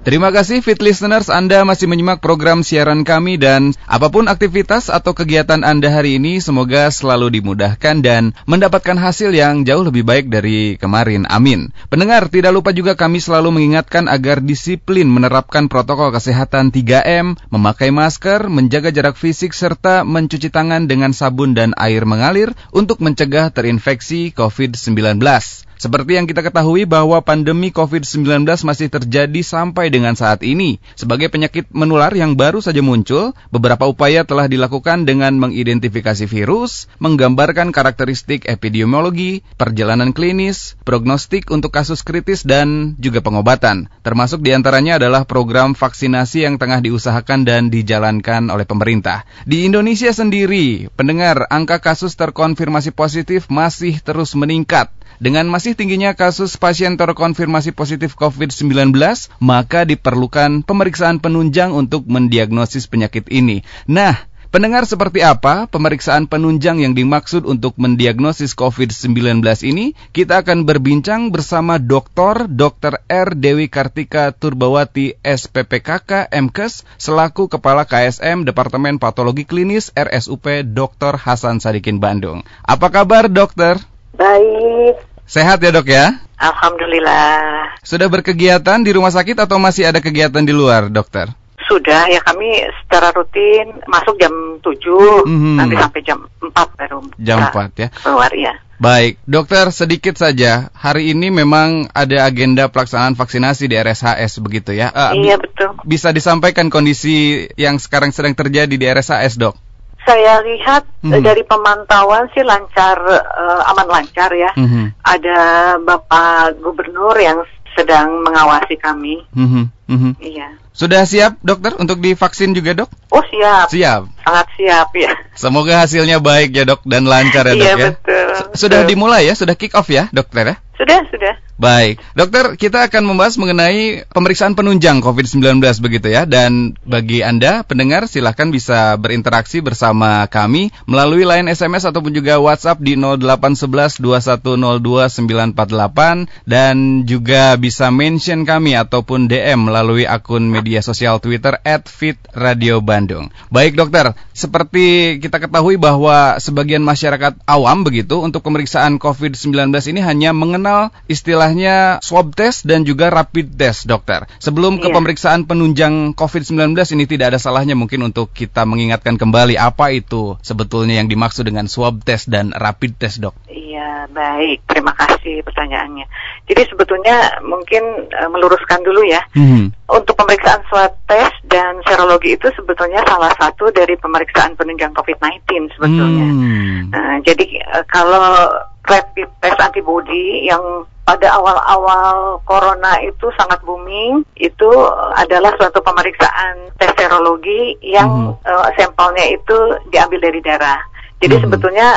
Terima kasih fit listeners Anda masih menyimak program siaran kami dan apa pun aktivitas atau kegiatan Anda hari ini semoga selalu dimudahkan dan mendapatkan hasil yang jauh lebih baik dari kemarin. Amin. Pendengar, tidak lupa juga kami selalu mengingatkan agar disiplin menerapkan protokol kesehatan 3M, memakai masker, menjaga jarak fisik serta mencuci tangan dengan sabun dan air mengalir untuk mencegah terinfeksi COVID-19. Seperti yang kita ketahui bahwa pandemi COVID-19 masih terjadi sampai dengan saat ini. Sebagai penyakit menular yang baru saja muncul, beberapa upaya telah dilakukan dengan mengidentifikasi virus, menggambarkan karakteristik epidemiologi, perjalanan klinis, prognostik untuk kasus kritis, dan juga pengobatan. Termasuk di antaranya adalah program vaksinasi yang tengah diusahakan dan dijalankan oleh pemerintah. Di Indonesia sendiri, pendengar, angka kasus terkonfirmasi positif masih terus meningkat. Dengan masih tingginya kasus pasien terkonfirmasi positif COVID-19, maka diperlukan pemeriksaan penunjang untuk mendiagnosis penyakit ini. Nah, Pendengar seperti apa pemeriksaan penunjang yang dimaksud untuk mendiagnosis COVID-19 ini? Kita akan berbincang bersama Dr. Dr. R. Dewi Kartika Turbawati SPPKK MKes selaku Kepala KSM Departemen Patologi Klinis RSUP Dr. Hasan Sadikin Bandung. Apa kabar dokter? Baik. Sehat ya dok ya? Alhamdulillah. Sudah berkegiatan di rumah sakit atau masih ada kegiatan di luar dokter? Sudah ya kami secara rutin masuk jam 7 mm-hmm. nanti sampai jam 4 baru jam 4 ya. Keluar ya. Baik, dokter sedikit saja. Hari ini memang ada agenda pelaksanaan vaksinasi di RSHS begitu ya? Uh, iya betul. Bisa disampaikan kondisi yang sekarang sedang terjadi di RSHS dok? Saya lihat hmm. dari pemantauan sih lancar, uh, aman lancar ya. Hmm. Ada Bapak Gubernur yang sedang mengawasi kami. Hmm. Hmm. Iya. Sudah siap dokter untuk divaksin juga dok? Oh siap. Siap. Sangat siap ya. Semoga hasilnya baik ya dok dan lancar ya dok iya, ya. betul. Sudah betul. dimulai ya, sudah kick off ya dokter ya? Sudah, sudah. Baik, dokter kita akan membahas mengenai pemeriksaan penunjang COVID-19 begitu ya. Dan bagi Anda pendengar silahkan bisa berinteraksi bersama kami melalui line SMS ataupun juga WhatsApp di 0811 2102948 dan juga bisa mention kami ataupun DM melalui akun media sosial Twitter @fitradiobandung. Baik dokter, seperti kita ketahui bahwa sebagian masyarakat awam begitu untuk pemeriksaan COVID-19 ini hanya mengenal istilah istilahnya swab test dan juga rapid test, dokter. Sebelum iya. ke pemeriksaan penunjang COVID-19 ini tidak ada salahnya mungkin untuk kita mengingatkan kembali apa itu sebetulnya yang dimaksud dengan swab test dan rapid test, dok. Iya, baik. Terima kasih pertanyaannya. Jadi sebetulnya mungkin uh, meluruskan dulu ya. Hmm. Untuk pemeriksaan swab test dan serologi itu sebetulnya salah satu dari pemeriksaan penunjang COVID-19 sebetulnya. Hmm. Nah, jadi uh, kalau rapid test antibody yang pada awal-awal corona itu sangat booming itu adalah suatu pemeriksaan tes serologi yang mm -hmm. uh, sampelnya itu diambil dari darah. Jadi mm -hmm. sebetulnya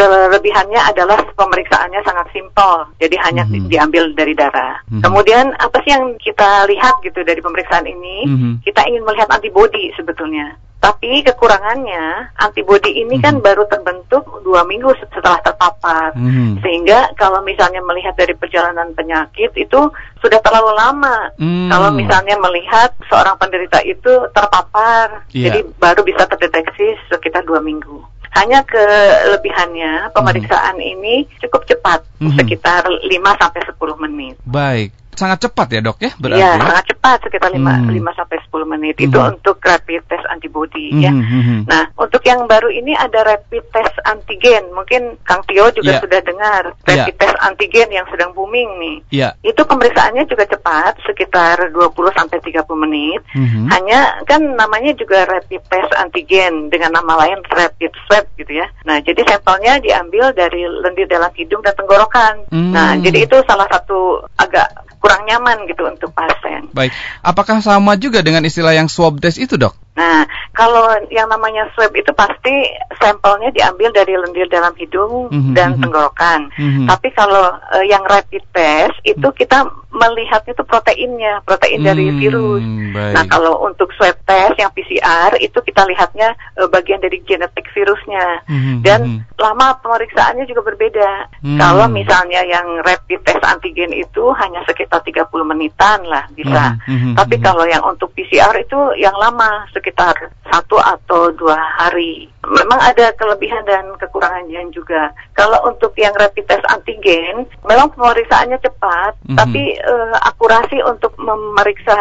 kelebihannya adalah pemeriksaannya sangat simpel, jadi hanya mm -hmm. diambil dari darah. Mm -hmm. Kemudian apa sih yang kita lihat gitu dari pemeriksaan ini? Mm -hmm. Kita ingin melihat antibodi sebetulnya. Tapi kekurangannya antibodi ini kan hmm. baru terbentuk dua minggu setelah terpapar, hmm. sehingga kalau misalnya melihat dari perjalanan penyakit itu sudah terlalu lama. Hmm. Kalau misalnya melihat seorang penderita itu terpapar, yeah. jadi baru bisa terdeteksi sekitar dua minggu. Hanya kelebihannya pemeriksaan hmm. ini cukup cepat, hmm. sekitar 5 sampai 10 menit. Baik sangat cepat ya dok ya berarti? Iya sangat cepat sekitar 5 hmm. 5 sampai 10 menit hmm. itu untuk rapid test antibody hmm. ya. Hmm, hmm, hmm. Nah untuk yang baru ini ada rapid test antigen mungkin Kang Tio juga yeah. sudah dengar iya. rapid yeah. test antigen yang sedang booming nih. Yeah. Itu pemeriksaannya juga cepat sekitar 20 sampai 30 menit. Hmm. Hanya kan namanya juga rapid test antigen dengan nama lain rapid swab gitu ya. Nah jadi sampelnya diambil dari lendir dalam hidung dan tenggorokan. Hmm. Nah jadi itu salah satu agak kurang nyaman gitu untuk pasien. Baik, apakah sama juga dengan istilah yang swab test itu dok? Nah, kalau yang namanya swab itu pasti sampelnya diambil dari lendir dalam hidung mm-hmm. dan mhm. tenggorokan. Mm-hmm. Tapi kalau uh, yang rapid test itu mhm. kita melihatnya itu proteinnya, protein mm, dari virus. Baik. Nah, kalau untuk swab test yang PCR itu kita lihatnya uh, bagian dari genetik virusnya. Mm-hmm. Dan mm-hmm. lama pemeriksaannya juga berbeda. Mm. Kalau misalnya yang rapid test antigen itu hanya sekitar 30 menitan lah bisa. Mm-hmm. Tapi kalau yang untuk PCR itu yang lama sekitar satu atau dua hari. Memang ada kelebihan dan kekurangannya juga. Kalau untuk yang rapid test antigen, memang pemeriksaannya cepat, mm-hmm. tapi uh, akurasi untuk memeriksa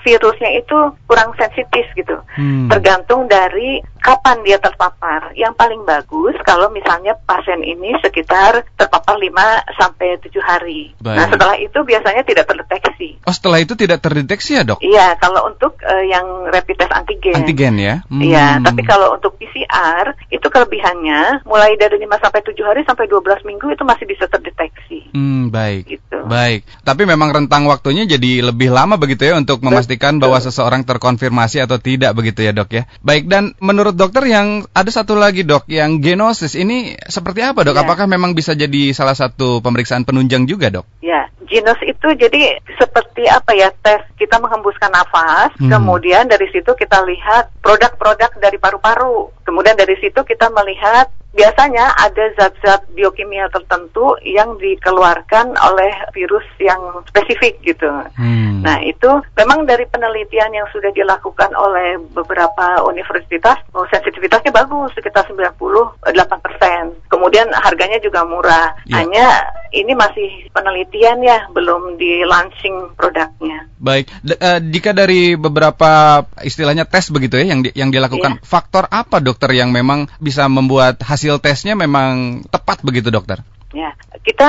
virusnya itu kurang sensitif gitu. Mm. Tergantung dari kapan dia terpapar. Yang paling bagus kalau misalnya pasien ini sekitar terpapar 5 sampai 7 hari. Nah, Baik. Nah, setelah itu biasanya tidak terdeteksi. Oh, setelah itu tidak terdeteksi ya, Dok? Iya, kalau untuk uh, yang rapid test antigen. Antigen ya. Iya, hmm. tapi kalau untuk PCR itu kelebihannya mulai dari 5 sampai 7 hari sampai 12 minggu itu masih bisa terdeteksi. Hmm, baik. Gitu. Baik. Tapi memang rentang waktunya jadi lebih lama begitu ya untuk memastikan Betul. bahwa seseorang terkonfirmasi atau tidak begitu ya, Dok ya. Baik, dan menurut dokter yang ada satu lagi, Dok, yang genosis ini seperti apa, Dok? Ya. Apakah memang bisa jadi salah satu pemeriksaan penunjang juga, Dok? Ya, genos itu jadi seperti apa ya? Tes kita menghembuskan nafas, hmm. kemudian dari situ kita lihat produk-produk dari paru-paru. Kemudian dari situ kita melihat biasanya ada zat-zat biokimia tertentu yang dikeluarkan oleh virus yang spesifik gitu. Hmm. Nah itu memang dari penelitian yang sudah dilakukan oleh beberapa universitas, oh, sensitivitasnya bagus sekitar 98 persen. Kemudian harganya juga murah. Ya. Hanya ini masih penelitian ya, belum di launching produknya. Baik, D uh, jika dari beberapa istilahnya tes begitu ya yang di yang dilakukan, ya. faktor apa dokter yang memang bisa membuat hasil tesnya memang tepat begitu dokter? Ya, kita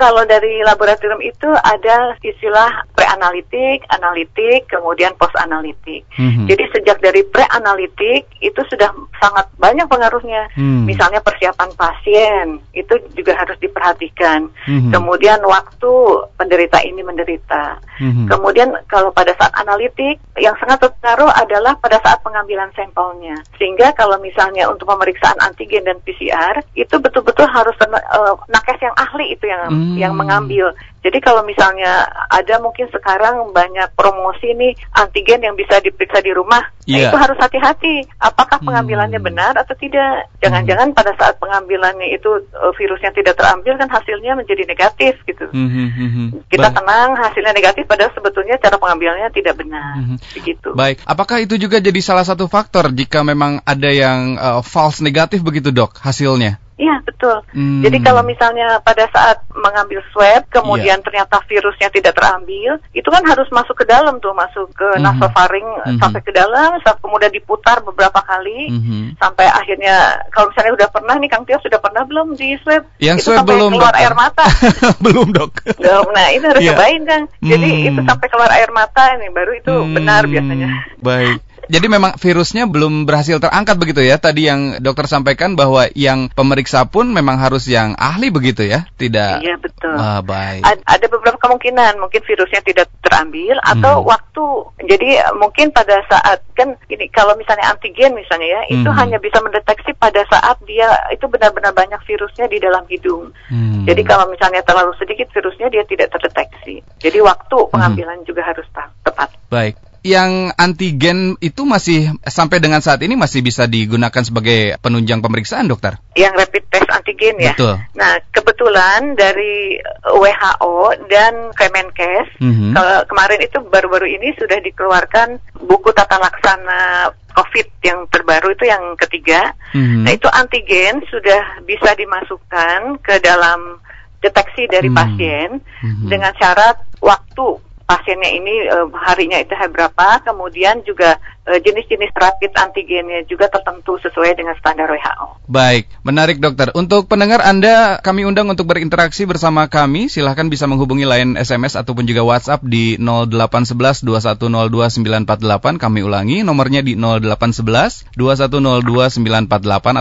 kalau dari laboratorium itu ada istilah pre-analitik, analitik, kemudian post-analitik. Mm-hmm. Jadi sejak dari pre-analitik itu sudah sangat banyak pengaruhnya. Mm. Misalnya persiapan pasien itu juga harus diperhatikan. Mm-hmm. Kemudian waktu penderita ini menderita. Mm-hmm. Kemudian kalau pada saat analitik yang sangat terpengaruh adalah pada saat pengambilan sampelnya. Sehingga kalau misalnya untuk pemeriksaan antigen dan PCR itu betul-betul harus uh, nakes yang ahli itu yang hmm. yang mengambil. Jadi kalau misalnya ada mungkin sekarang banyak promosi nih antigen yang bisa diperiksa di rumah, yeah. nah iya. itu harus hati-hati. Apakah pengambilannya hmm. benar atau tidak? Jangan-jangan hmm. pada saat pengambilannya itu uh, virusnya tidak terambil kan hasilnya menjadi negatif gitu. Hmm. hmm, hmm, hmm. Kita Baik. tenang hasilnya negatif padahal sebetulnya cara pengambilannya tidak benar. Hmm. Begitu. Baik. Apakah itu juga jadi salah satu faktor jika memang ada yang uh, false negatif begitu dok hasilnya? Iya betul. Hmm. Jadi kalau misalnya pada saat mengambil swab kemudian yeah. ternyata virusnya tidak terambil, itu kan harus masuk ke dalam tuh, masuk ke mm-hmm. nasofaring mm-hmm. sampai ke dalam, kemudian diputar beberapa kali mm-hmm. sampai akhirnya kalau misalnya udah pernah nih Kang Tio sudah pernah belum di swab? Yang itu swab sampai belum keluar air mata. belum dok. Belum. Nah itu harus yeah. cobain Kang. Jadi mm. itu sampai keluar air mata ini baru itu mm. benar biasanya. Baik. Jadi memang virusnya belum berhasil terangkat begitu ya. Tadi yang dokter sampaikan bahwa yang pemeriksa pun memang harus yang ahli begitu ya, tidak. Iya betul. Ah, baik. A ada beberapa kemungkinan, mungkin virusnya tidak terambil atau hmm. waktu. Jadi mungkin pada saat kan ini kalau misalnya antigen misalnya ya, itu hmm. hanya bisa mendeteksi pada saat dia itu benar-benar banyak virusnya di dalam hidung. Hmm. Jadi kalau misalnya terlalu sedikit virusnya dia tidak terdeteksi. Jadi waktu hmm. pengambilan hmm. juga harus tepat. Baik yang antigen itu masih sampai dengan saat ini masih bisa digunakan sebagai penunjang pemeriksaan, dokter? Yang rapid test antigen ya. Betul. Nah, kebetulan dari WHO dan Kemenkes mm -hmm. kemarin itu baru-baru ini sudah dikeluarkan buku tata laksana COVID yang terbaru itu yang ketiga. Mm -hmm. Nah, itu antigen sudah bisa dimasukkan ke dalam deteksi dari mm -hmm. pasien mm -hmm. dengan syarat waktu pasiennya ini uh, harinya itu hari berapa, kemudian juga uh, jenis-jenis rapid antigennya juga tertentu sesuai dengan standar WHO. Baik, menarik dokter. Untuk pendengar Anda kami undang untuk berinteraksi bersama kami, silahkan bisa menghubungi line SMS ataupun juga WhatsApp di 0811 2102948. Kami ulangi nomornya di 0811 2102948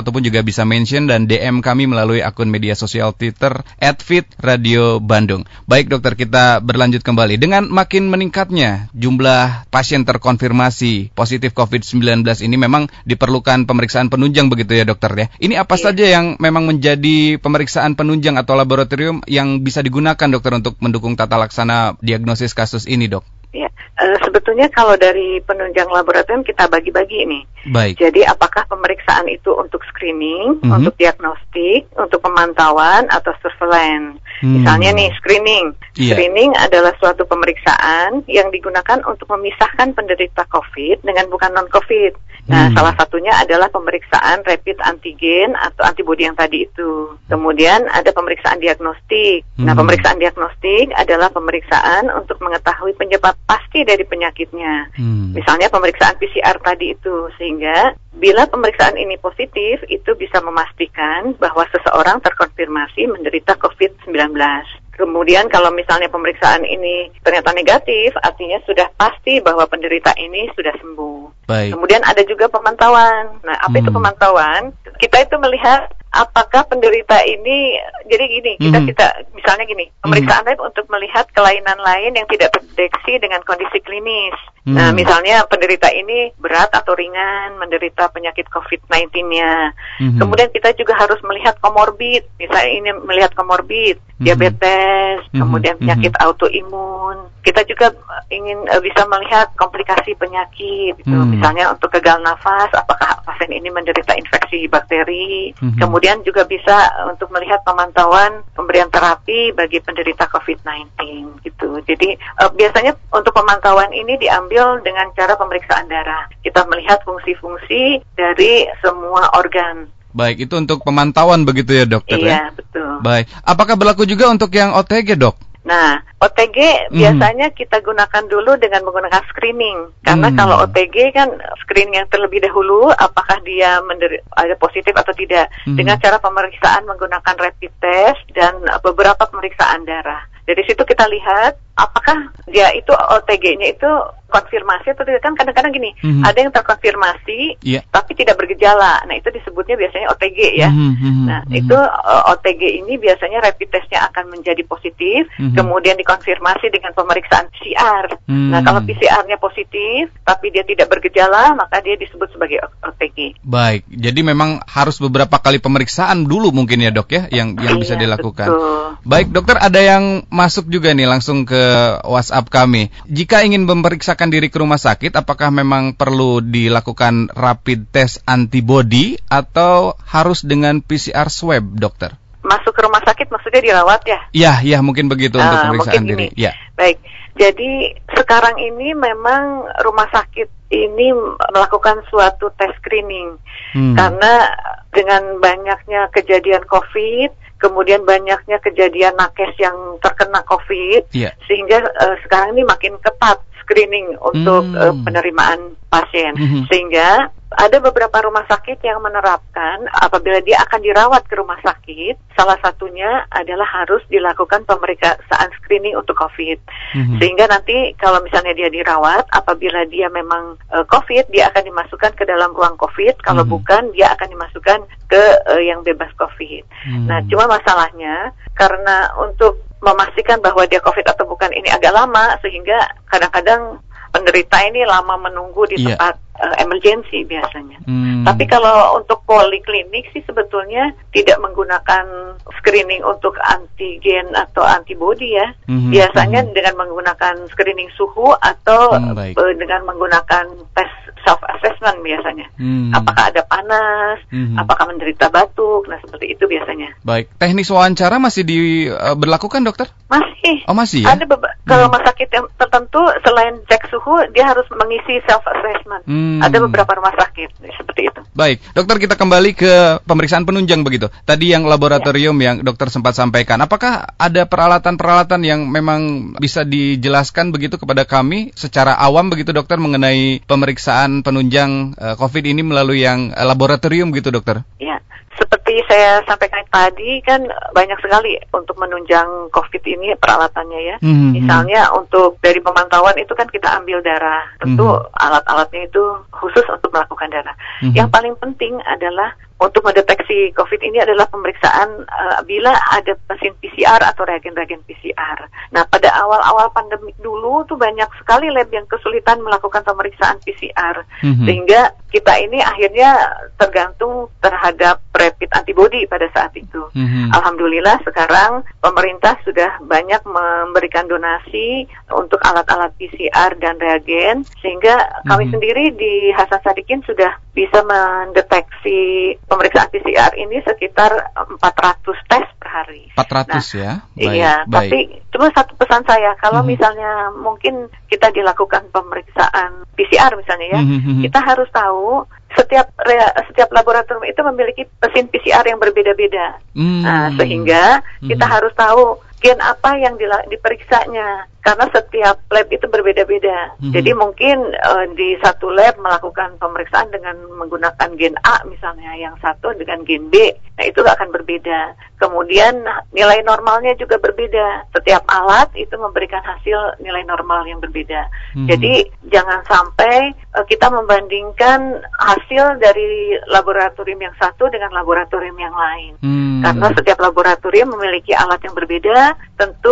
ataupun juga bisa mention dan DM kami melalui akun media sosial Twitter @fit_radio_bandung. Baik dokter, kita berlanjut kembali dengan makin meningkatnya jumlah pasien terkonfirmasi positif positif COVID-19 ini memang diperlukan pemeriksaan penunjang begitu ya dokter ya. Ini apa iya. saja yang memang menjadi pemeriksaan penunjang atau laboratorium yang bisa digunakan dokter untuk mendukung tata laksana diagnosis kasus ini dok? Ya, uh, sebetulnya kalau dari penunjang laboratorium kita bagi-bagi ini. Baik. Jadi apakah pemeriksaan itu untuk screening, mm -hmm. untuk diagnostik, untuk pemantauan atau surveillance? Hmm. Misalnya nih screening. Yeah. Screening adalah suatu pemeriksaan yang digunakan untuk memisahkan penderita COVID dengan bukan non COVID. Nah, hmm. salah satunya adalah pemeriksaan rapid antigen atau antibodi yang tadi itu. Kemudian ada pemeriksaan diagnostik. Nah, hmm. Nah, pemeriksaan diagnostik adalah pemeriksaan untuk mengetahui penyebab pasti dari penyakitnya. Hmm. Misalnya pemeriksaan PCR tadi itu sehingga bila pemeriksaan ini positif itu bisa memastikan bahwa seseorang terkonfirmasi menderita COVID-19. Kemudian kalau misalnya pemeriksaan ini ternyata negatif, artinya sudah pasti bahwa penderita ini sudah sembuh. Baik. Kemudian ada juga pemantauan. Nah, apa hmm. itu pemantauan? Kita itu melihat apakah penderita ini jadi gini kita mm-hmm. kita misalnya gini pemeriksaan mm-hmm. untuk melihat kelainan lain yang tidak terdeteksi dengan kondisi klinis. Mm-hmm. Nah misalnya penderita ini berat atau ringan menderita penyakit COVID-19-nya. Mm-hmm. Kemudian kita juga harus melihat komorbid. Misalnya ini melihat komorbid, mm-hmm. diabetes, mm-hmm. kemudian penyakit mm-hmm. autoimun. Kita juga ingin uh, bisa melihat komplikasi penyakit. Gitu. Mm-hmm. Misalnya untuk gagal nafas, apakah pasien ini menderita infeksi bakteri. Mm-hmm. Kemudian Kemudian juga bisa untuk melihat pemantauan pemberian terapi bagi penderita COVID-19 gitu. Jadi uh, biasanya untuk pemantauan ini diambil dengan cara pemeriksaan darah. Kita melihat fungsi-fungsi dari semua organ Baik, itu untuk pemantauan begitu ya dokter iya, ya? Iya, betul. Baik, apakah berlaku juga untuk yang OTG dok? Nah, OTG mm. biasanya kita gunakan dulu dengan menggunakan screening. Karena mm. kalau OTG kan screening yang terlebih dahulu apakah dia ada positif atau tidak mm. dengan cara pemeriksaan menggunakan rapid test dan beberapa pemeriksaan darah. Dari situ kita lihat apakah dia itu OTG-nya itu konfirmasi atau tidak kan kadang-kadang gini mm-hmm. ada yang terkonfirmasi yeah. tapi tidak bergejala nah itu disebutnya biasanya OTG ya mm-hmm. nah mm-hmm. itu uh, OTG ini biasanya rapid testnya akan menjadi positif mm-hmm. kemudian dikonfirmasi dengan pemeriksaan PCR mm-hmm. nah kalau PCR-nya positif tapi dia tidak bergejala maka dia disebut sebagai OTG baik jadi memang harus beberapa kali pemeriksaan dulu mungkin ya dok ya yang yang iya, bisa dilakukan betul. baik dokter ada yang masuk juga nih langsung ke WhatsApp kami. Jika ingin memeriksakan diri ke rumah sakit, apakah memang perlu dilakukan rapid test antibody atau harus dengan PCR swab, dokter? Masuk ke rumah sakit maksudnya dirawat ya? Iya, iya mungkin begitu uh, untuk pemeriksaan diri. Ya. Baik. Jadi sekarang ini memang rumah sakit ini melakukan suatu tes screening hmm. karena dengan banyaknya kejadian COVID kemudian banyaknya kejadian nakes yang terkena COVID, yeah. sehingga uh, sekarang ini makin ketat screening untuk hmm. uh, penerimaan pasien, hmm. sehingga ada beberapa rumah sakit yang menerapkan apabila dia akan dirawat ke rumah sakit, salah satunya adalah harus dilakukan pemeriksaan screening untuk COVID. Mm-hmm. Sehingga nanti kalau misalnya dia dirawat, apabila dia memang uh, COVID, dia akan dimasukkan ke dalam ruang COVID. Kalau mm-hmm. bukan, dia akan dimasukkan ke uh, yang bebas COVID. Mm-hmm. Nah, cuma masalahnya karena untuk memastikan bahwa dia COVID atau bukan ini agak lama, sehingga kadang-kadang penderita ini lama menunggu di yeah. tempat uh, emergency biasanya. Hmm. Tapi kalau untuk poliklinik sih sebetulnya tidak menggunakan screening untuk antigen atau antibody ya. Hmm. Biasanya hmm. dengan menggunakan screening suhu atau hmm, uh, dengan menggunakan tes self assessment biasanya. Hmm. Apakah ada panas, hmm. apakah menderita batuk, nah seperti itu biasanya. Baik, teknis wawancara masih diberlakukan uh, dokter? Masih. Oh masih ya? Ada hmm. kalau rumah sakit yang tertentu selain cek suhu dia harus mengisi self assessment. Hmm. Ada beberapa rumah sakit seperti itu. Baik, dokter kita kembali ke pemeriksaan penunjang begitu. Tadi yang laboratorium ya. yang dokter sempat sampaikan, apakah ada peralatan-peralatan yang memang bisa dijelaskan begitu kepada kami secara awam begitu dokter mengenai pemeriksaan penunjang uh, COVID ini melalui yang uh, laboratorium gitu dokter? Iya seperti saya sampaikan tadi kan banyak sekali untuk menunjang COVID ini peralatannya ya. Mm-hmm. Misalnya untuk dari pemantauan itu kan kita ambil darah. Tentu mm-hmm. alat-alatnya itu khusus untuk melakukan darah. Mm-hmm. Yang paling penting adalah untuk mendeteksi COVID ini adalah pemeriksaan uh, bila ada mesin PCR atau reagen-reagen PCR. Nah, pada awal-awal pandemik dulu tuh banyak sekali lab yang kesulitan melakukan pemeriksaan PCR, mm-hmm. sehingga kita ini akhirnya tergantung terhadap rapid antibody pada saat itu. Mm-hmm. Alhamdulillah sekarang pemerintah sudah banyak memberikan donasi untuk alat-alat PCR dan reagen, sehingga kami mm-hmm. sendiri di Hasan Sadikin sudah bisa mendeteksi pemeriksaan PCR ini sekitar 400 tes per hari. 400 nah, ya? Baik, iya, baik. tapi cuma satu pesan saya, kalau hmm. misalnya mungkin kita dilakukan pemeriksaan PCR misalnya ya, hmm. kita harus tahu setiap setiap laboratorium itu memiliki mesin PCR yang berbeda-beda. Hmm. Nah, sehingga kita hmm. harus tahu gen apa yang diperiksanya karena setiap lab itu berbeda-beda. Mm-hmm. Jadi mungkin uh, di satu lab melakukan pemeriksaan dengan menggunakan gen A misalnya, yang satu dengan gen B, nah itu akan berbeda. Kemudian nilai normalnya juga berbeda. Setiap alat itu memberikan hasil nilai normal yang berbeda. Mm-hmm. Jadi jangan sampai uh, kita membandingkan hasil dari laboratorium yang satu dengan laboratorium yang lain. Mm-hmm. Karena setiap laboratorium memiliki alat yang berbeda, tentu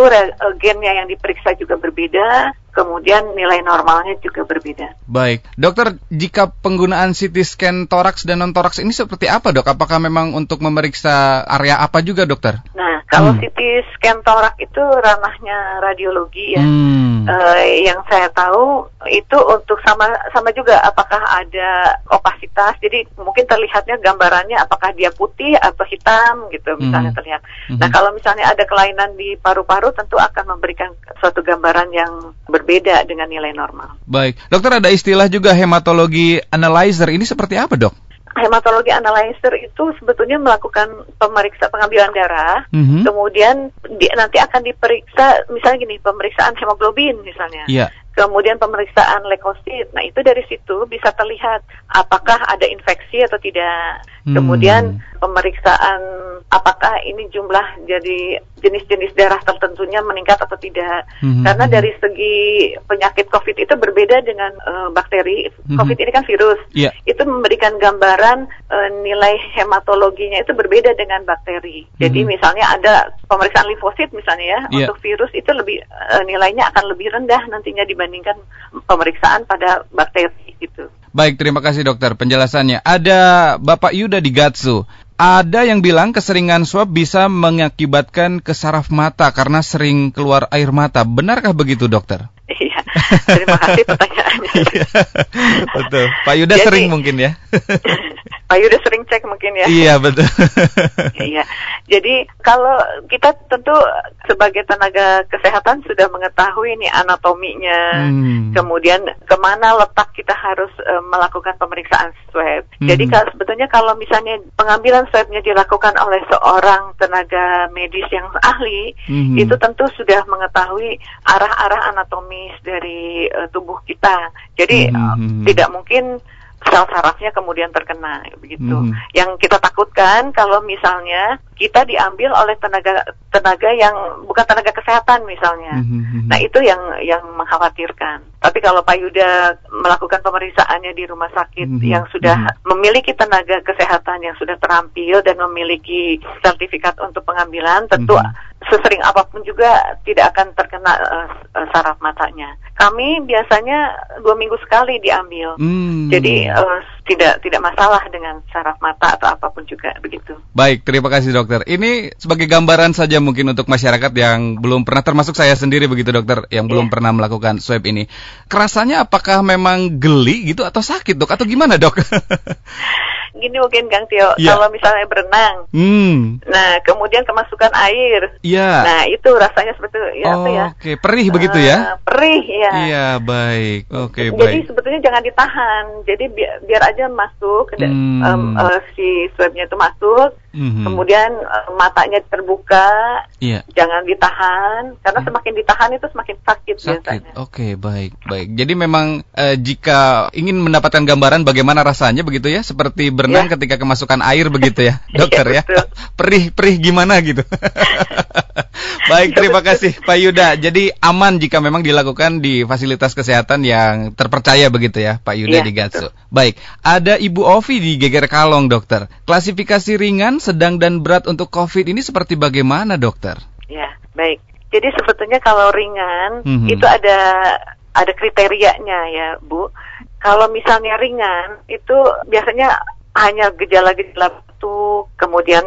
gennya yang diperiksa juga berbeda, kemudian nilai normalnya juga berbeda. Baik, dokter, jika penggunaan CT scan toraks dan non toraks ini seperti apa dok? Apakah memang untuk memeriksa area apa juga dokter? Nah, kalau hmm. CT scan torak itu ranahnya radiologi ya. Hmm. Uh, yang saya tahu itu untuk sama sama juga apakah ada opasitas, jadi mungkin terlihatnya gambarannya apakah dia putih atau hitam gitu misalnya hmm. terlihat. Hmm. Nah kalau misalnya ada kelainan di paru-paru tentu akan memberikan suatu gambaran yang berbeda dengan nilai normal. Baik, dokter ada istilah juga hematologi analyzer ini seperti apa dok? hematologi analyzer itu sebetulnya melakukan pemeriksa pengambilan darah, mm-hmm. kemudian di, nanti akan diperiksa misalnya gini pemeriksaan hemoglobin misalnya. Yeah kemudian pemeriksaan leukosit. Nah, itu dari situ bisa terlihat apakah ada infeksi atau tidak. Hmm. Kemudian pemeriksaan apakah ini jumlah jadi jenis-jenis darah tertentunya meningkat atau tidak. Hmm. Karena dari segi penyakit COVID itu berbeda dengan uh, bakteri. Hmm. COVID ini kan virus. Yeah. Itu memberikan gambaran uh, nilai hematologinya itu berbeda dengan bakteri. Jadi hmm. misalnya ada pemeriksaan limfosit misalnya ya, yeah. untuk virus itu lebih uh, nilainya akan lebih rendah nantinya dibanding dibandingkan pemeriksaan pada bakteri itu. Baik, terima kasih dokter penjelasannya. Ada Bapak Yuda di Gatsu. Ada yang bilang keseringan swab bisa mengakibatkan kesaraf mata karena sering keluar air mata. Benarkah begitu, dokter? Iya, terima kasih pertanyaannya. Betul. Pak Yuda Jadi, sering mungkin ya. Pak Yuda sering cek mungkin ya. Iya betul. iya. Jadi kalau kita tentu sebagai tenaga kesehatan sudah mengetahui ini anatominya, hmm. kemudian ke mana letak kita harus uh, melakukan pemeriksaan swab. Hmm. Jadi kalau sebetulnya kalau misalnya pengambilan swabnya dilakukan oleh seorang tenaga medis yang ahli, hmm. itu tentu sudah mengetahui arah-arah anatomis dari uh, tubuh kita. Jadi hmm. tidak mungkin sel sarafnya kemudian terkena begitu. Hmm. Yang kita takutkan kalau misalnya kita diambil oleh tenaga tenaga yang bukan tenaga kesehatan misalnya. Hmm. Nah, itu yang yang mengkhawatirkan. Tapi kalau Pak Yuda melakukan pemeriksaannya di rumah sakit hmm. yang sudah hmm. memiliki tenaga kesehatan yang sudah terampil dan memiliki sertifikat untuk pengambilan, tentu hmm sesering apa pun juga tidak akan terkena uh, saraf matanya. Kami biasanya dua minggu sekali diambil, hmm. jadi uh, tidak tidak masalah dengan saraf mata atau apa pun juga begitu. Baik, terima kasih dokter. Ini sebagai gambaran saja mungkin untuk masyarakat yang belum pernah, termasuk saya sendiri begitu dokter, yang yeah. belum pernah melakukan swab ini. Kerasanya apakah memang geli gitu atau sakit dok atau gimana dok? gini mungkin Kang Tio, yeah. kalau misalnya berenang, hmm. nah kemudian kemasukan air, yeah. nah itu rasanya seperti ya oh, ya? Oke, okay. perih begitu ya? Perih ya. Iya baik, oke okay, baik. Jadi sebetulnya jangan ditahan, jadi biar, biar aja masuk, hmm. um, uh, si swabnya itu masuk, Mm-hmm. Kemudian uh, matanya terbuka, yeah. jangan ditahan karena mm. semakin ditahan itu semakin sakit, sakit. biasanya. Oke, okay, baik, baik. Jadi memang uh, jika ingin mendapatkan gambaran bagaimana rasanya begitu ya, seperti berenang ya. ketika kemasukan air begitu ya, dokter ya. Perih perih gimana gitu. Baik, terima kasih Pak Yuda. Jadi aman jika memang dilakukan di fasilitas kesehatan yang terpercaya begitu ya, Pak Yuda ya, di Gatsu. Baik, ada Ibu Ovi di Geger Kalong, dokter. Klasifikasi ringan, sedang dan berat untuk COVID ini seperti bagaimana, dokter? Ya, baik. Jadi sebetulnya kalau ringan mm -hmm. itu ada ada kriterianya ya, Bu. Kalau misalnya ringan itu biasanya hanya gejala-gejala batuk, kemudian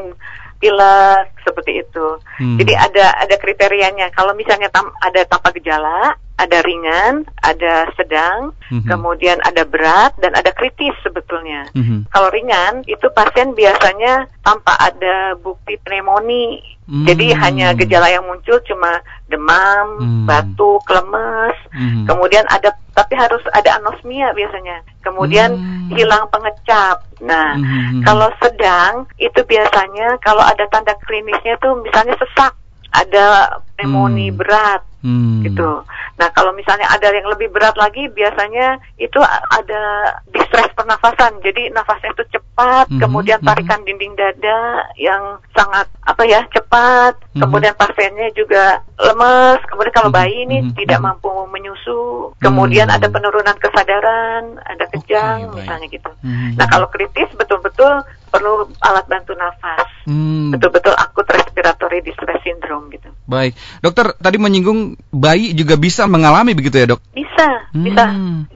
pilek seperti itu. Hmm. Jadi ada ada kriterianya. Kalau misalnya tam, ada tanpa gejala, ada ringan, ada sedang, hmm. kemudian ada berat dan ada kritis sebetulnya. Hmm. Kalau ringan itu pasien biasanya tanpa ada bukti pneumonia Hmm. Jadi hanya gejala yang muncul cuma demam, hmm. batuk, lemes, hmm. kemudian ada tapi harus ada anosmia biasanya. Kemudian hmm. hilang pengecap. Nah, hmm. kalau sedang itu biasanya kalau ada tanda klinisnya tuh misalnya sesak, ada pneumonia hmm. berat hmm. gitu. Nah kalau misalnya ada yang lebih berat lagi biasanya itu ada distress pernafasan. Jadi nafasnya itu cepat, hmm. kemudian hmm. tarikan hmm. dinding dada yang sangat apa ya cepat. Hmm. Kemudian pasiennya juga lemes. Kemudian kalau hmm. bayi ini hmm. tidak hmm. mampu menyusu. Kemudian hmm. ada penurunan kesadaran, ada kejang okay, misalnya gitu. Hmm. Nah kalau kritis betul-betul perlu alat bantu nafas. Hmm. Betul-betul akut respiratory distress syndrome gitu. Baik, dokter tadi menyinggung bayi juga bisa mengalami begitu ya dok? Bisa, hmm. bisa.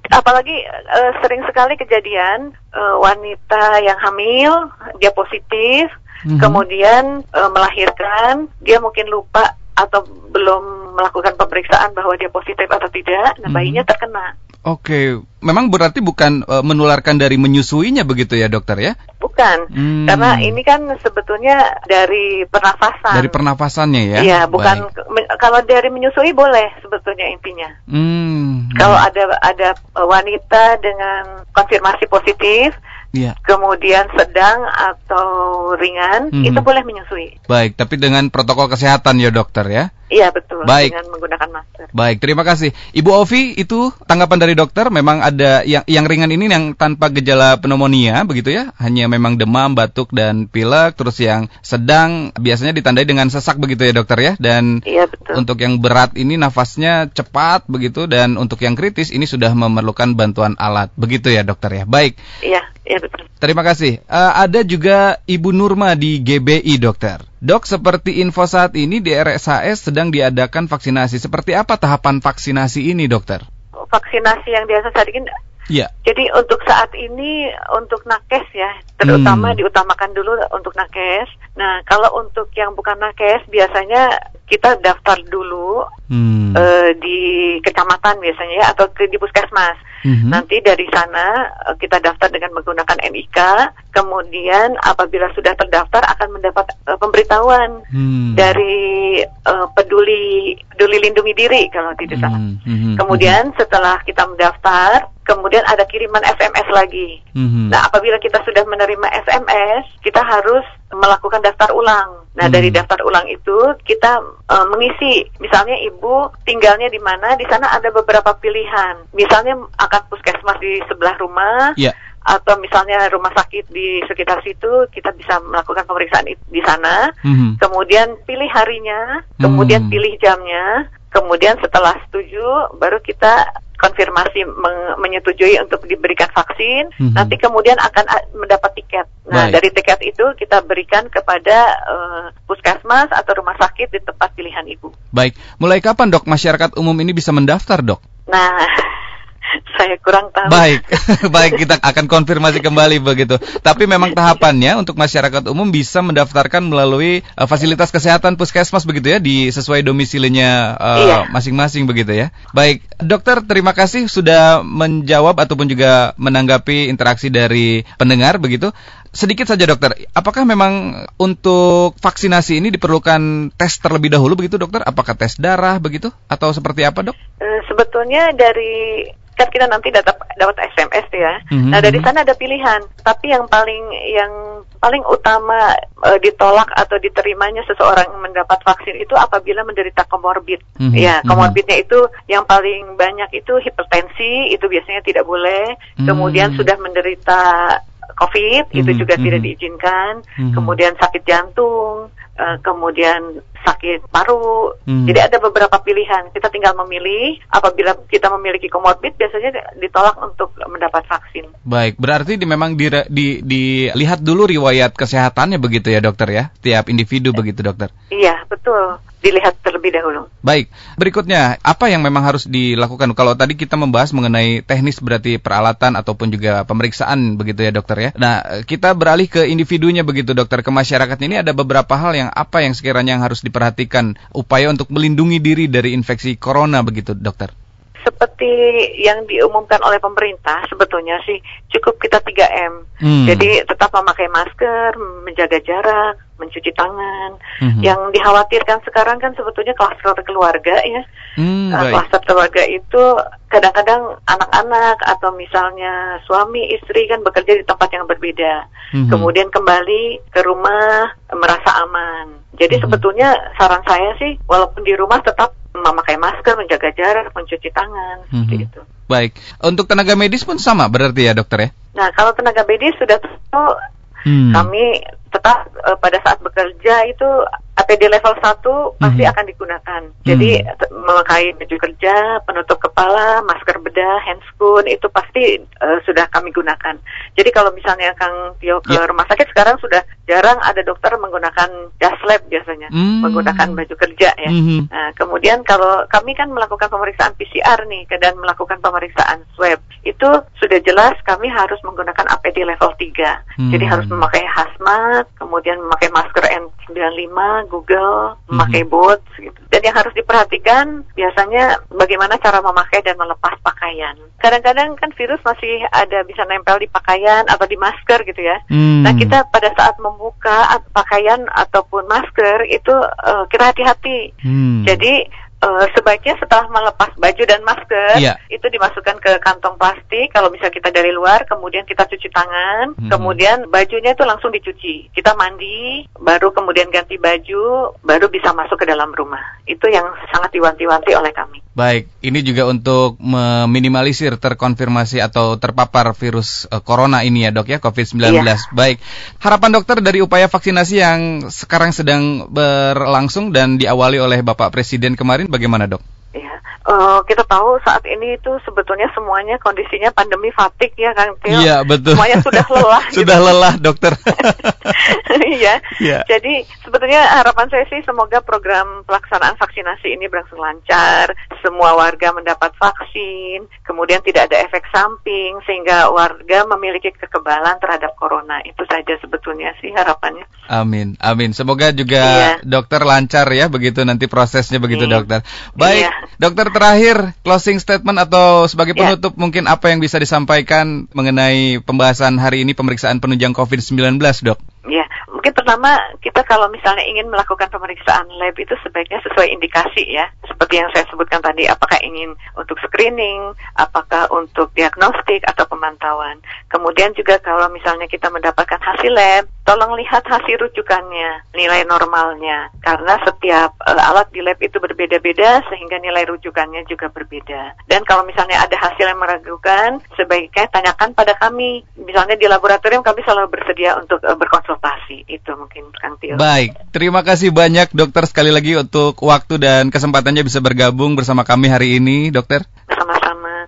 Apalagi uh, sering sekali kejadian uh, wanita yang hamil dia positif, hmm. kemudian uh, melahirkan dia mungkin lupa atau belum melakukan pemeriksaan bahwa dia positif atau tidak, nah bayinya hmm. terkena. Oke, memang berarti bukan uh, menularkan dari menyusuinya begitu ya dokter ya? Bukan, hmm. karena ini kan sebetulnya dari pernafasan. Dari pernafasannya ya? Iya, bukan kalau dari menyusui boleh sebetulnya intinya. Hmm. Kalau ada ada wanita dengan konfirmasi positif, yeah. kemudian sedang atau ringan, hmm. itu boleh menyusui. Baik, tapi dengan protokol kesehatan ya dokter ya? Iya betul. Baik. Dengan menggunakan masker. Baik, terima kasih. Ibu Ovi, itu tanggapan dari dokter. Memang ada yang yang ringan ini yang tanpa gejala pneumonia, begitu ya? Hanya memang demam, batuk dan pilek. Terus yang sedang biasanya ditandai dengan sesak begitu ya dokter ya? Dan iya, betul. untuk yang berat ini nafasnya cepat begitu dan untuk yang kritis ini sudah memerlukan bantuan alat, begitu ya dokter ya? Baik. Iya. Iya betul. Terima kasih. Uh, ada juga Ibu Nurma di GBI dokter. Dok, seperti info saat ini di RSHS sedang diadakan vaksinasi. Seperti apa tahapan vaksinasi ini dokter? Vaksinasi yang biasa saat ini Ya. Jadi untuk saat ini untuk nakes ya, terutama hmm. diutamakan dulu untuk nakes. Nah kalau untuk yang bukan nakes biasanya kita daftar dulu hmm. uh, di kecamatan biasanya ya atau di puskesmas. Hmm. Nanti dari sana uh, kita daftar dengan menggunakan NIK. Kemudian apabila sudah terdaftar akan mendapat uh, pemberitahuan hmm. dari uh, peduli peduli lindungi diri kalau tidak salah. Hmm. Hmm. Kemudian setelah kita mendaftar kemudian ada kiriman SMS lagi. Mm-hmm. Nah, apabila kita sudah menerima SMS, kita harus melakukan daftar ulang. Nah, mm-hmm. dari daftar ulang itu kita uh, mengisi, misalnya ibu tinggalnya di mana, di sana ada beberapa pilihan. Misalnya akan puskesmas di sebelah rumah. Yeah atau misalnya rumah sakit di sekitar situ kita bisa melakukan pemeriksaan di sana mm-hmm. kemudian pilih harinya kemudian mm. pilih jamnya kemudian setelah setuju baru kita konfirmasi menyetujui untuk diberikan vaksin, mm -hmm. nanti kemudian akan mendapat tiket. Nah, Baik. dari tiket itu kita berikan kepada uh, puskesmas atau rumah sakit di tempat pilihan ibu. Baik, mulai kapan dok masyarakat umum ini bisa mendaftar dok? Nah, saya kurang tahu. Baik, baik kita akan konfirmasi kembali begitu. Tapi memang tahapannya untuk masyarakat umum bisa mendaftarkan melalui uh, fasilitas kesehatan puskesmas begitu ya, di sesuai domisilinya uh, iya. masing-masing begitu ya. Baik, dokter terima kasih sudah menjawab ataupun juga menanggapi interaksi dari pendengar begitu. Sedikit saja dokter, apakah memang untuk vaksinasi ini diperlukan tes terlebih dahulu begitu dokter? Apakah tes darah begitu atau seperti apa dok? Eh, sebetulnya dari kan kita nanti dapat dapat SMS ya. Mm-hmm. Nah dari sana ada pilihan. Tapi yang paling yang paling utama e, ditolak atau diterimanya seseorang mendapat vaksin itu apabila menderita komorbid. Mm-hmm. Ya komorbidnya mm-hmm. itu yang paling banyak itu hipertensi itu biasanya tidak boleh. Mm-hmm. Kemudian sudah menderita COVID itu juga tidak diizinkan, kemudian sakit jantung, uh, kemudian sakit paru. Hmm. Jadi ada beberapa pilihan. Kita tinggal memilih. Apabila kita memiliki komorbid, biasanya ditolak untuk mendapat vaksin. Baik, berarti di, memang di, di, dilihat dulu riwayat kesehatannya begitu ya dokter ya, tiap individu begitu dokter. Iya, betul dilihat terlebih dahulu. Baik, berikutnya apa yang memang harus dilakukan? Kalau tadi kita membahas mengenai teknis berarti peralatan ataupun juga pemeriksaan begitu ya dokter ya. Nah, kita beralih ke individunya begitu dokter, ke masyarakat ini ada beberapa hal yang apa yang sekiranya yang harus diperhatikan upaya untuk melindungi diri dari infeksi corona begitu dokter? Seperti yang diumumkan oleh pemerintah sebetulnya sih cukup kita 3M. Hmm. Jadi tetap memakai masker, menjaga jarak, mencuci tangan. Hmm. Yang dikhawatirkan sekarang kan sebetulnya kluster keluarga ya. Hmm, uh, kluster keluarga itu kadang-kadang anak-anak atau misalnya suami istri kan bekerja di tempat yang berbeda. Hmm. Kemudian kembali ke rumah merasa aman. Jadi hmm. sebetulnya saran saya sih walaupun di rumah tetap memakai masker, menjaga jarak, mencuci tangan, mm -hmm. seperti itu. Baik, untuk tenaga medis pun sama berarti ya dokter ya? Nah kalau tenaga medis sudah tentu hmm. kami tetap uh, pada saat bekerja itu APD level 1 pasti hmm. akan digunakan. Jadi hmm. memakai baju kerja, penutup kepala, masker bedah, handscoon itu pasti uh, sudah kami gunakan. Jadi kalau misalnya Kang Tio ke yeah. rumah sakit sekarang sudah jarang ada dokter menggunakan jas lab biasanya, hmm. menggunakan baju kerja ya. Hmm. Nah, kemudian kalau kami kan melakukan pemeriksaan PCR nih dan melakukan pemeriksaan swab, itu sudah jelas kami harus menggunakan APD level 3. Hmm. Jadi harus memakai hazmat, kemudian memakai masker N95 Google, memakai mm -hmm. boots gitu. Dan yang harus diperhatikan biasanya bagaimana cara memakai dan melepas pakaian. Kadang-kadang kan virus masih ada bisa nempel di pakaian atau di masker gitu ya. Mm. Nah kita pada saat membuka pakaian ataupun masker itu uh, kita hati-hati. Mm. Jadi uh, sebaiknya setelah melepas baju dan masker yeah. itu dimasukkan ke kantong plastik kalau bisa kita dari luar kemudian kita cuci tangan hmm. kemudian bajunya itu langsung dicuci kita mandi baru kemudian ganti baju baru bisa masuk ke dalam rumah itu yang sangat diwanti-wanti oleh kami baik ini juga untuk meminimalisir terkonfirmasi atau terpapar virus uh, corona ini ya dok ya COVID-19 yeah. baik harapan dokter dari upaya vaksinasi yang sekarang sedang berlangsung dan diawali oleh Bapak Presiden kemarin bagaimana dok? Ya, uh, kita tahu saat ini itu sebetulnya semuanya kondisinya pandemi fatik ya Kang Tio. Iya betul. Semuanya sudah lelah. sudah gitu. lelah dokter. Iya. ya. Jadi sebetulnya harapan saya sih semoga program pelaksanaan vaksinasi ini berlangsung lancar, semua warga mendapat vaksin, kemudian tidak ada efek samping sehingga warga memiliki kekebalan terhadap corona. Itu saja sebetulnya sih harapannya. Amin, amin. Semoga juga iya. dokter lancar ya begitu nanti prosesnya begitu iya. dokter. Baik, iya. Dokter terakhir closing statement atau sebagai iya. penutup iya. mungkin apa yang bisa disampaikan mengenai pembahasan hari ini pemeriksaan penunjang COVID-19 dok? Ya, mungkin pertama kita kalau misalnya ingin melakukan pemeriksaan lab itu sebaiknya sesuai indikasi ya. Seperti yang saya sebutkan tadi, apakah ingin untuk screening, apakah untuk diagnostik atau pemantauan. Kemudian juga kalau misalnya kita mendapatkan hasil lab, tolong lihat hasil rujukannya, nilai normalnya. Karena setiap uh, alat di lab itu berbeda-beda sehingga nilai rujukannya juga berbeda. Dan kalau misalnya ada hasil yang meragukan, sebaiknya tanyakan pada kami. Misalnya di laboratorium kami selalu bersedia untuk uh, berkonsultasi konsultasi. Itu mungkin Kang Tio. Baik, terima kasih banyak dokter sekali lagi untuk waktu dan kesempatannya bisa bergabung bersama kami hari ini, dokter.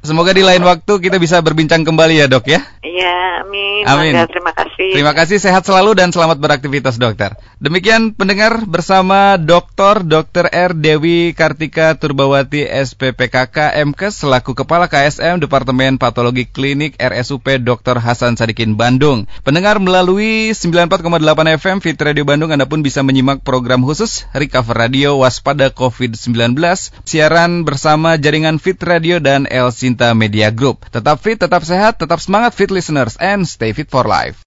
Semoga di lain waktu kita bisa berbincang kembali ya dok ya. Iya, amin. Amin. Maka, terima kasih. Terima kasih, sehat selalu dan selamat beraktivitas dokter. Demikian pendengar bersama Dr. Dr. R. Dewi Kartika Turbawati SPPKK MK selaku Kepala KSM Departemen Patologi Klinik RSUP Dr. Hasan Sadikin Bandung. Pendengar melalui 94,8 FM Fit Radio Bandung Anda pun bisa menyimak program khusus Recover Radio Waspada COVID-19 siaran bersama jaringan Fit Radio dan El Sinta Media Group. Tetap fit, tetap sehat, tetap semangat fit listeners and stay fit for life.